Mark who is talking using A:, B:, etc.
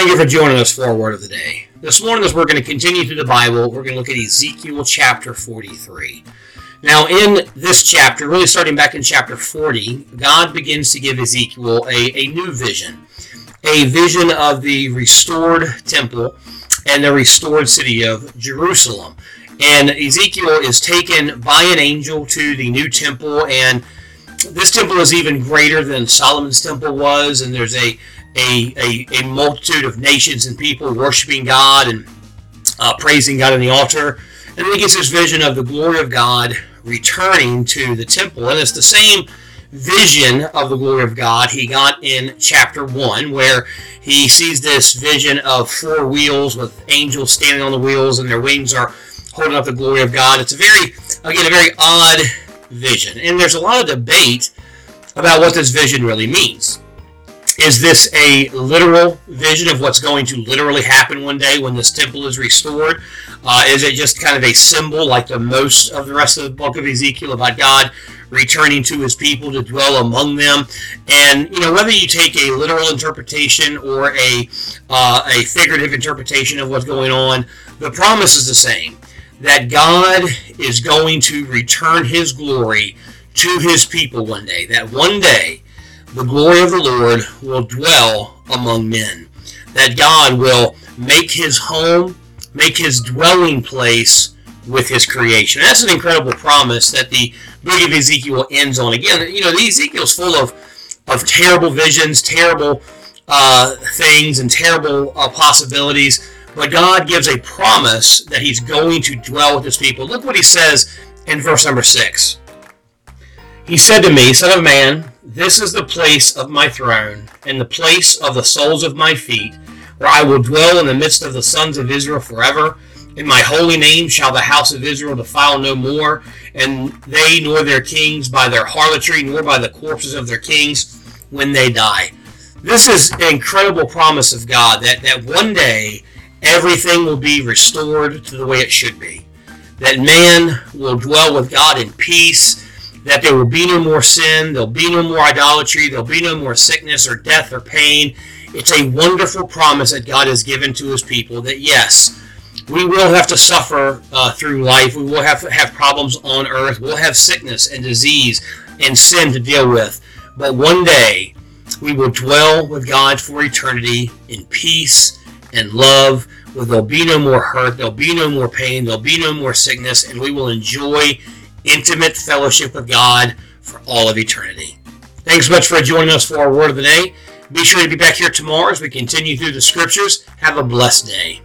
A: Thank you for joining us for our word of the day. This morning, as we're going to continue through the Bible, we're going to look at Ezekiel chapter 43. Now, in this chapter, really starting back in chapter 40, God begins to give Ezekiel a, a new vision a vision of the restored temple and the restored city of Jerusalem. And Ezekiel is taken by an angel to the new temple, and this temple is even greater than Solomon's temple was, and there's a a, a, a multitude of nations and people worshiping God and uh, praising God on the altar. And then he gets this vision of the glory of God returning to the temple. And it's the same vision of the glory of God he got in chapter 1, where he sees this vision of four wheels with angels standing on the wheels and their wings are holding up the glory of God. It's a very, again, a very odd vision. And there's a lot of debate about what this vision really means. Is this a literal vision of what's going to literally happen one day when this temple is restored? Uh, is it just kind of a symbol, like the most of the rest of the book of Ezekiel, about God returning to his people to dwell among them? And you know, whether you take a literal interpretation or a uh, a figurative interpretation of what's going on, the promise is the same: that God is going to return His glory to His people one day. That one day the glory of the Lord will dwell among men. That God will make his home, make his dwelling place with his creation. That's an incredible promise that the book of Ezekiel ends on. Again, you know, the Ezekiel's full of, of terrible visions, terrible uh, things, and terrible uh, possibilities. But God gives a promise that he's going to dwell with his people. Look what he says in verse number 6. He said to me, Son of man, this is the place of my throne, and the place of the soles of my feet, where I will dwell in the midst of the sons of Israel forever. In my holy name shall the house of Israel defile no more, and they nor their kings by their harlotry, nor by the corpses of their kings when they die. This is an incredible promise of God that, that one day everything will be restored to the way it should be. That man will dwell with God in peace that there will be no more sin, there'll be no more idolatry, there'll be no more sickness or death or pain. It's a wonderful promise that God has given to his people that yes, we will have to suffer uh, through life. We will have to have problems on earth. We'll have sickness and disease and sin to deal with. But one day, we will dwell with God for eternity in peace and love. Where there'll be no more hurt, there'll be no more pain, there'll be no more sickness, and we will enjoy intimate fellowship with God for all of eternity. Thanks so much for joining us for our word of the day. Be sure to be back here tomorrow as we continue through the scriptures. Have a blessed day.